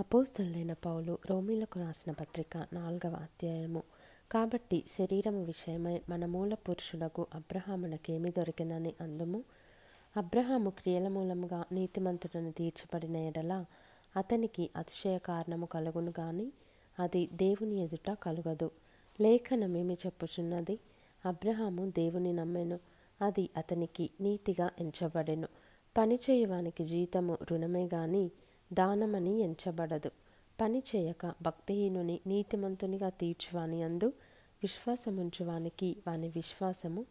అపోస్తులైన పౌలు రోమీలకు రాసిన పత్రిక నాలుగవ అధ్యాయము. కాబట్టి శరీరము విషయమై మన మూల పురుషులకు అబ్రహామునకేమి దొరికినని అందుము? అబ్రహాము క్రియల మూలముగా నీతిమంతుడని తీర్చబడిన ఎడల అతనికి అతిశయ కారణము కలుగును గాని అది దేవుని ఎదుట కలుగదు. లేఖనమేమి చెప్పుచున్నది? అబ్రహాము దేవుని నమ్మెను అది అతనికి నీతిగా ఎంచబడెను. పనిచేయవానికి జీతము రుణమే గాని దానమని ఎంచబడదు. పని చేయక భక్తిహీనుని నీతిమంతునిగా తీర్చువాని అందు విశ్వాసముంచువానికి వాని విశ్వాసము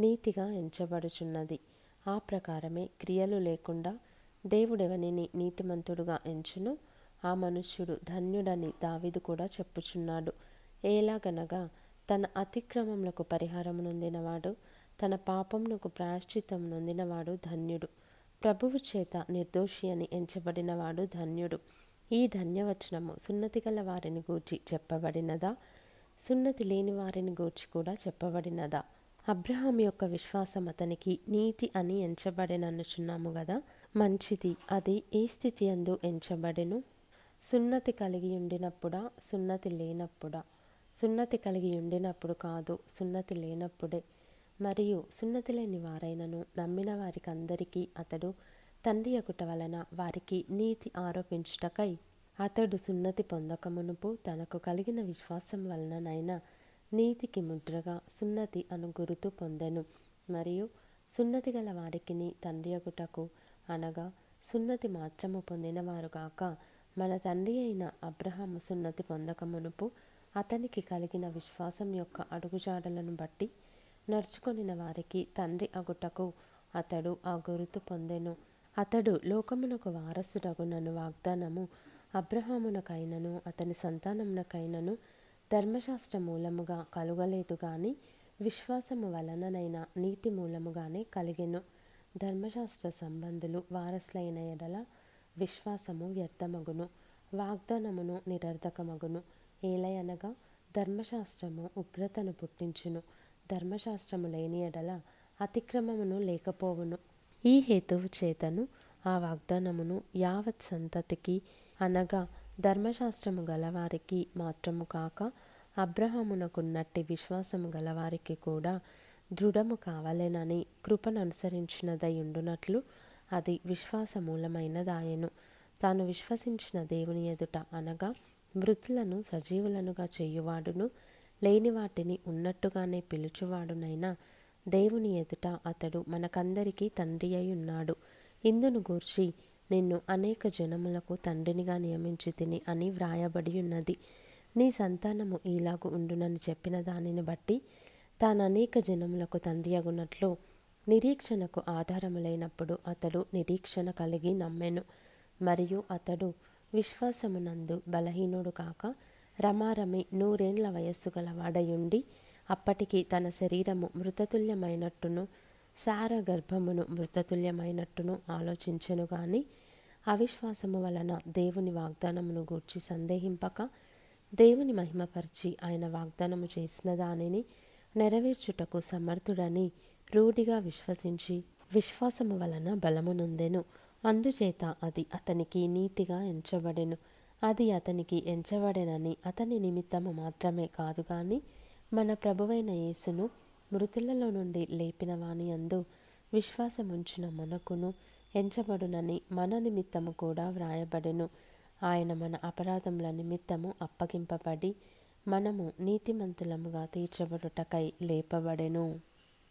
నీతిగా ఎంచబడుచున్నది. ఆ ప్రకారమే క్రియలు లేకుండా దేవుడెవనిని నీతిమంతుడుగా ఎంచును ఆ మనుష్యుడు ధన్యుడని దావిదు కూడా చెప్పుచున్నాడు. ఏలాగనగా తన అతిక్రమములకు పరిహారం నొందినవాడు తన పాపమునకు ప్రాయశ్చిత్తం నొందినవాడు ధన్యుడు. ప్రభువు చేత నిర్దోషి అని ఎంచబడినవాడు ధన్యుడు. ఈ ధన్యవచనము సున్నతి గల వారిని గూర్చి చెప్పబడినదా? సున్నతి లేని వారిని గూర్చి కూడా చెప్పబడినదా? అబ్రహాం యొక్క విశ్వాసం అతనికి నీతి అని ఎంచబడినన్నుచున్నాము కదా మంచిది అది ఏ స్థితి అందు ఎంచబడెను? సున్నతి కలిగి ఉండినప్పుడా? సున్నతి లేనప్పుడా? సున్నతి కలిగి ఉండినప్పుడు కాదు సున్నతి లేనప్పుడే. మరియు సున్నతి లేని వారైనను నమ్మిన వారికి అందరికీ అతడు తండ్రి ఒకట వలన వారికి నీతి ఆరోపించుటకై అతడు సున్నతి పొందకమునుపు తనకు కలిగిన విశ్వాసం వలననైనా నీతికి ముద్రగా సున్నతి అను గురుతు పొందెను. మరియు సున్నతి గల వారికిని తండ్రి ఒకటకు అనగా సున్నతి మాత్రము పొందినవారుగాక మన తండ్రి అయిన అబ్రహాము సున్నతి పొందకమునుపు అతనికి కలిగిన విశ్వాసం యొక్క అడుగుజాడలను బట్టి నడుచుకొనిన వారికి తండ్రి అగుటకు అతడు ఆ గురుతు పొందెను. అతడు లోకమునకు వారసుడగునను వాగ్దానము అబ్రహామునకైనను అతని సంతానమునకైనను ధర్మశాస్త్ర మూలముగా కలుగలేదు గాని విశ్వాసము వలననైన నీతి మూలముగానే కలిగెను. ధర్మశాస్త్ర సంబంధులు వారసులైన ఎడల విశ్వాసము వ్యర్థమగును వాగ్దానమును నిరర్ధకమగును ఏలయనగా ధర్మశాస్త్రము ఉగ్రతను పుట్టించును. ధర్మశాస్త్రము లేని ఎడల అతిక్రమమును లేకపోవును. ఈ హేతువు చేతను ఆ వాగ్దానమును యావత్ సంతతికి అనగా ధర్మశాస్త్రము గలవారికి మాత్రము కాక అబ్రహామునకున్నట్టి విశ్వాసము గలవారికి కూడా దృఢము కావలెనని కృపను అనుసరించినదై ఉండునట్లు అది విశ్వాసమూలమైనదాయెను. తాను విశ్వసించిన దేవుని ఎదుట అనగా మృతులను సజీవులనుగా చేయువాడును. లేని వాటిని ఉన్నట్టుగానే పిలుచువాడునైనా దేవుని ఎదుట అతడు మనకందరికీ తండ్రి అయి ఉన్నాడు. ఇందును గూర్చి నిన్ను అనేక జనములకు తండ్రినిగా నియమించి తిని అని వ్రాయబడి ఉన్నది. నీ సంతానము ఇలాగు ఉండునని చెప్పిన దానిని బట్టి తాను అనేక జనములకు తండ్రి అగునట్లు నిరీక్షణకు ఆధారము లేనప్పుడు అతడు నిరీక్షణ కలిగి నమ్మెను. మరియు అతడు విశ్వాసమునందు బలహీనుడు కాక రమారమి నూరేండ్ల వయస్సు గలవాడయుండి అప్పటికి తన శరీరము మృతతుల్యమైనట్టును సార గర్భమును మృతతుల్యమైనట్టును ఆలోచించెను గాని అవిశ్వాసము వలన దేవుని వాగ్దానమును గూర్చి సందేహింపక దేవుని మహిమపరిచి ఆయన వాగ్దానము చేసిన దానిని నెరవేర్చుటకు సమర్థుడని రూఢిగా విశ్వసించి విశ్వాసము వలన బలమునుందెను అందుచేత అది అతనికి నీతిగా ఎంచబడెను. అది అతనికి ఎంచబడెనని అతని నిమిత్తము మాత్రమే కాదు కానీ మన ప్రభువైన యేసును మృతులలో నుండి లేపిన వాని అందు విశ్వాసముంచిన మనకును ఎంచబడునని మన నిమిత్తము కూడా వ్రాయబడెను. ఆయన మన అపరాధముల నిమిత్తము అప్పగింపబడి మనము నీతిమంతులముగా తీర్చబడుటకై లేపబడెను.